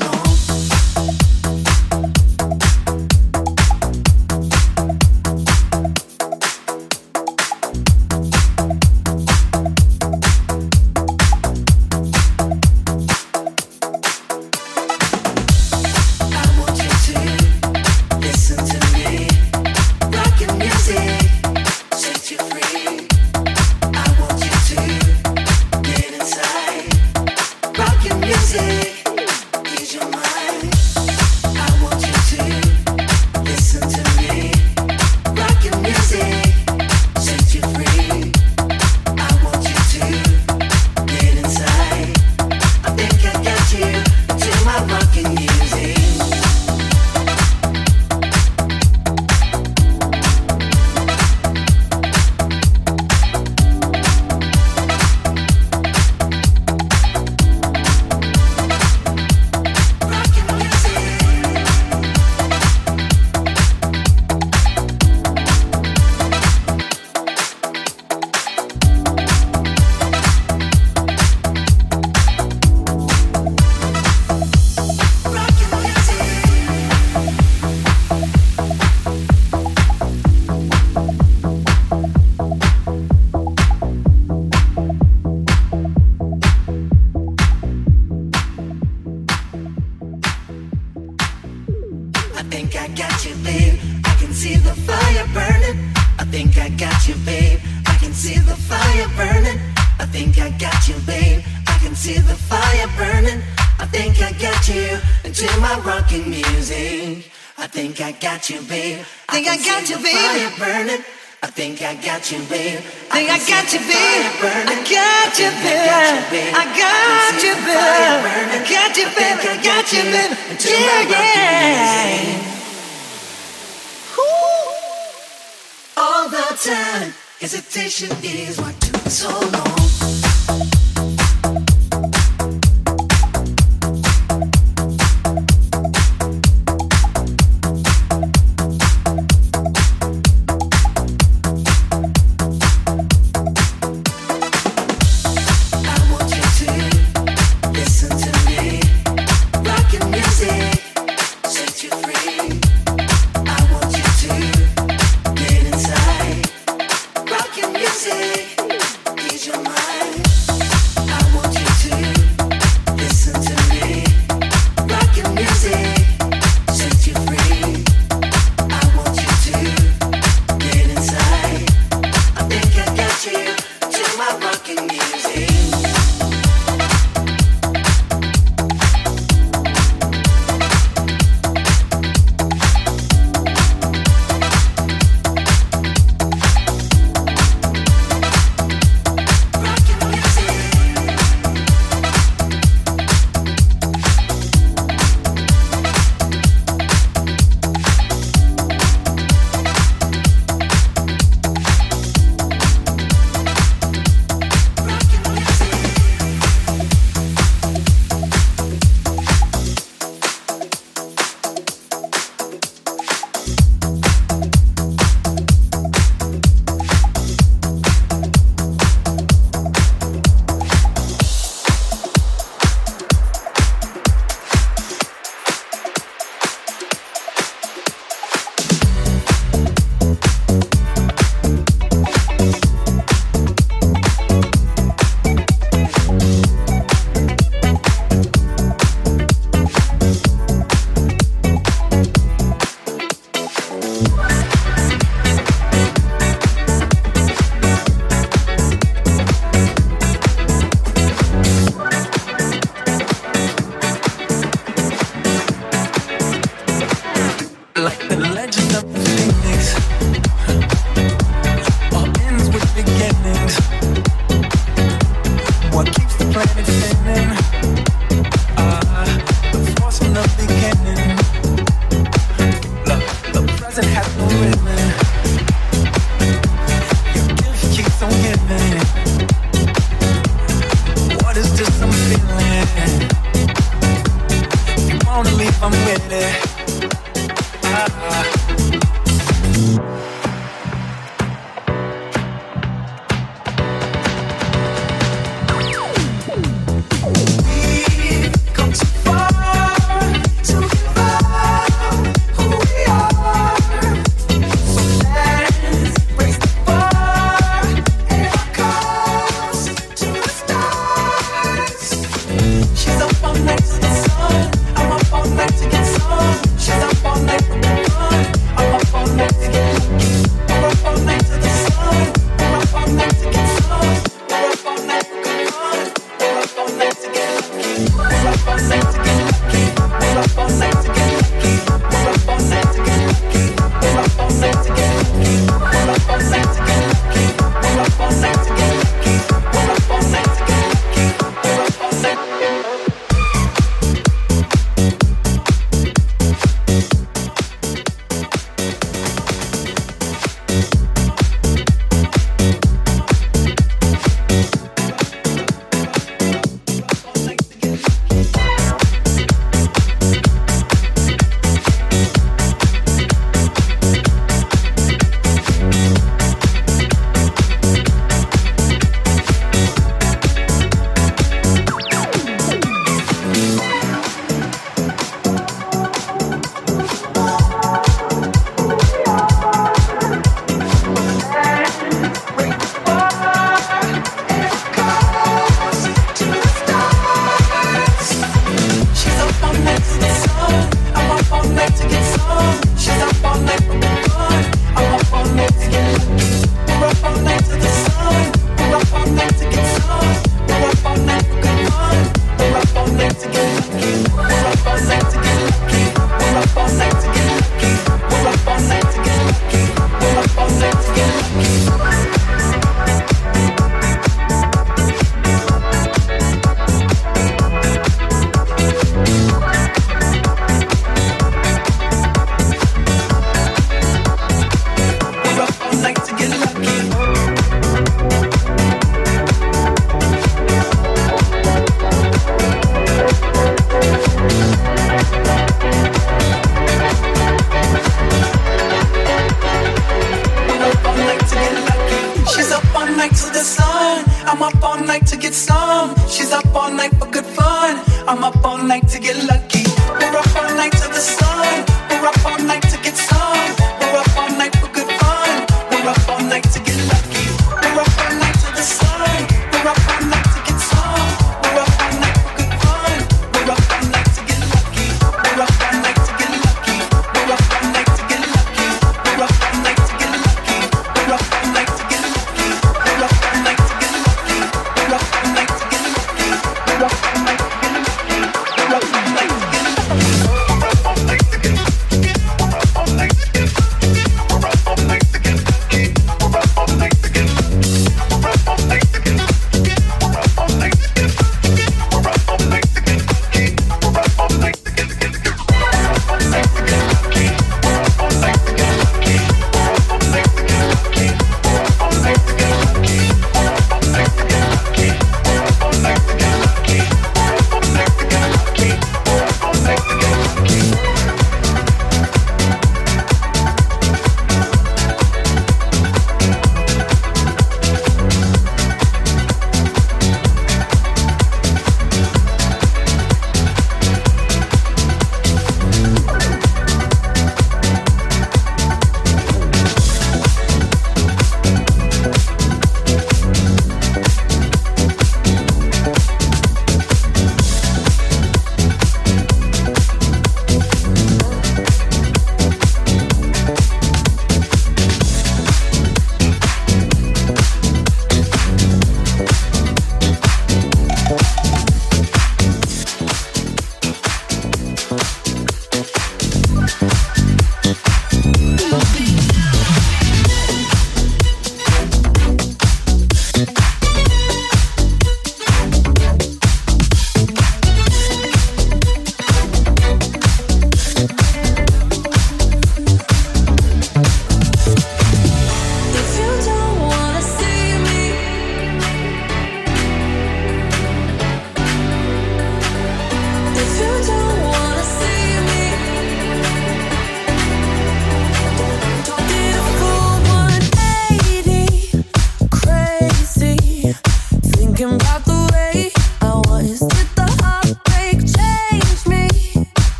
took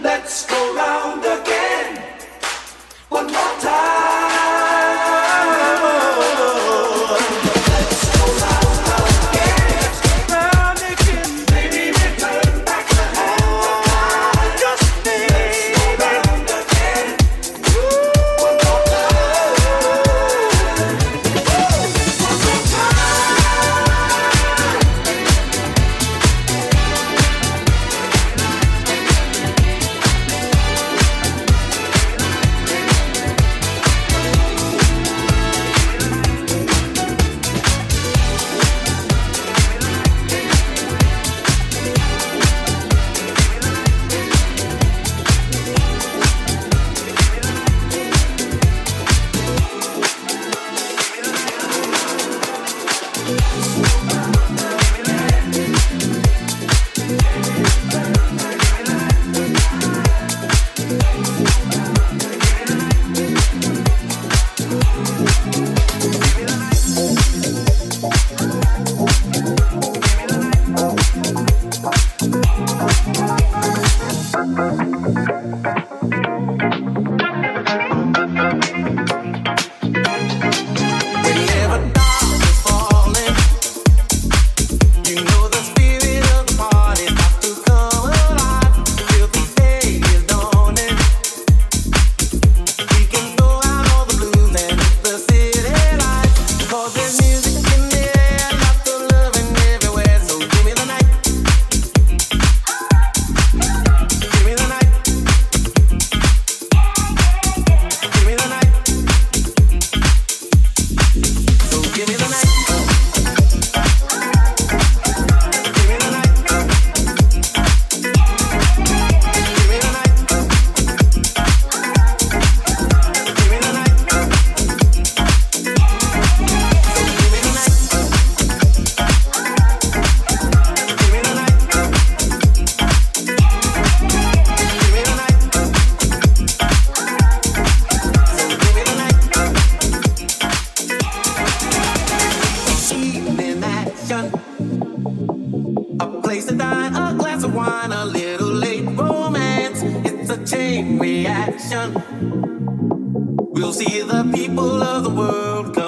Let's go round again. wine, a little late romance. It's a chain reaction. We'll see the people of the world come.